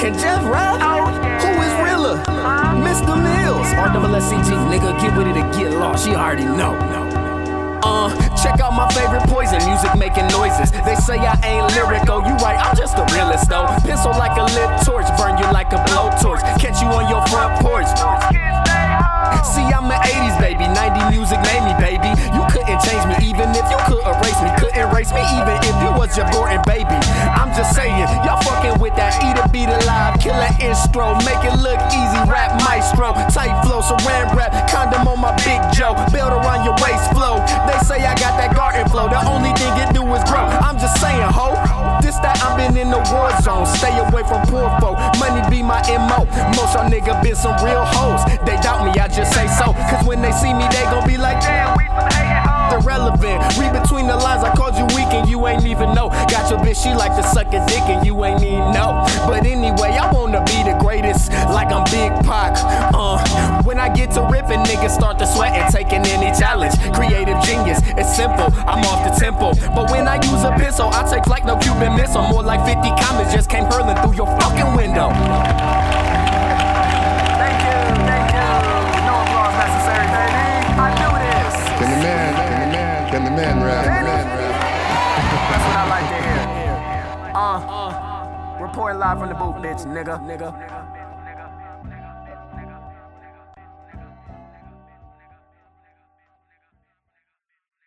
Can Jeff rap? Who is realer? Mr. Mills. RWCG, nigga, get with it or get lost. She already know. No. Uh, check out my favorite poison, music making noises. They say I ain't lyrical, you right, I'm just a realist though. Pencil like a lit torch, burn you like a blowtorch. Catch you on your front porch. See, I'm an 80s baby, 90 music made me, baby. You couldn't change me, even if you could erase me. Couldn't erase me, even if you was your boring baby. Killer intro, make it look easy, rap maestro, tight flow, saran wrap, condom on my big Joe, belt around your waist flow. They say I got that garden flow, the only thing it do is grow. I'm just saying, ho, this that I've been in the war zone, stay away from poor folk. Money be my MO. Most y'all nigga been some real hoes. They doubt me, I just say so. Cause when they see me, they gon' be like, damn, we some. Irrelevant. Read between the lines, I called you weak and you ain't even know. Got your bitch, she like to suck a dick and you ain't even know. But anyway, I wanna niggas start to sweat and taking any challenge. Creative genius, it's simple, I'm off the tempo. But when I use a pencil, I take flight, no Cuban missile. More like 50 comments just came hurling through your fucking window. Thank you, thank you. No applause necessary, baby. I do this. Can the man, can the man, can the man rap? Can the man rap? That's what I like to hear. Uh, reporting live from the booth, bitch, nigga. nigga.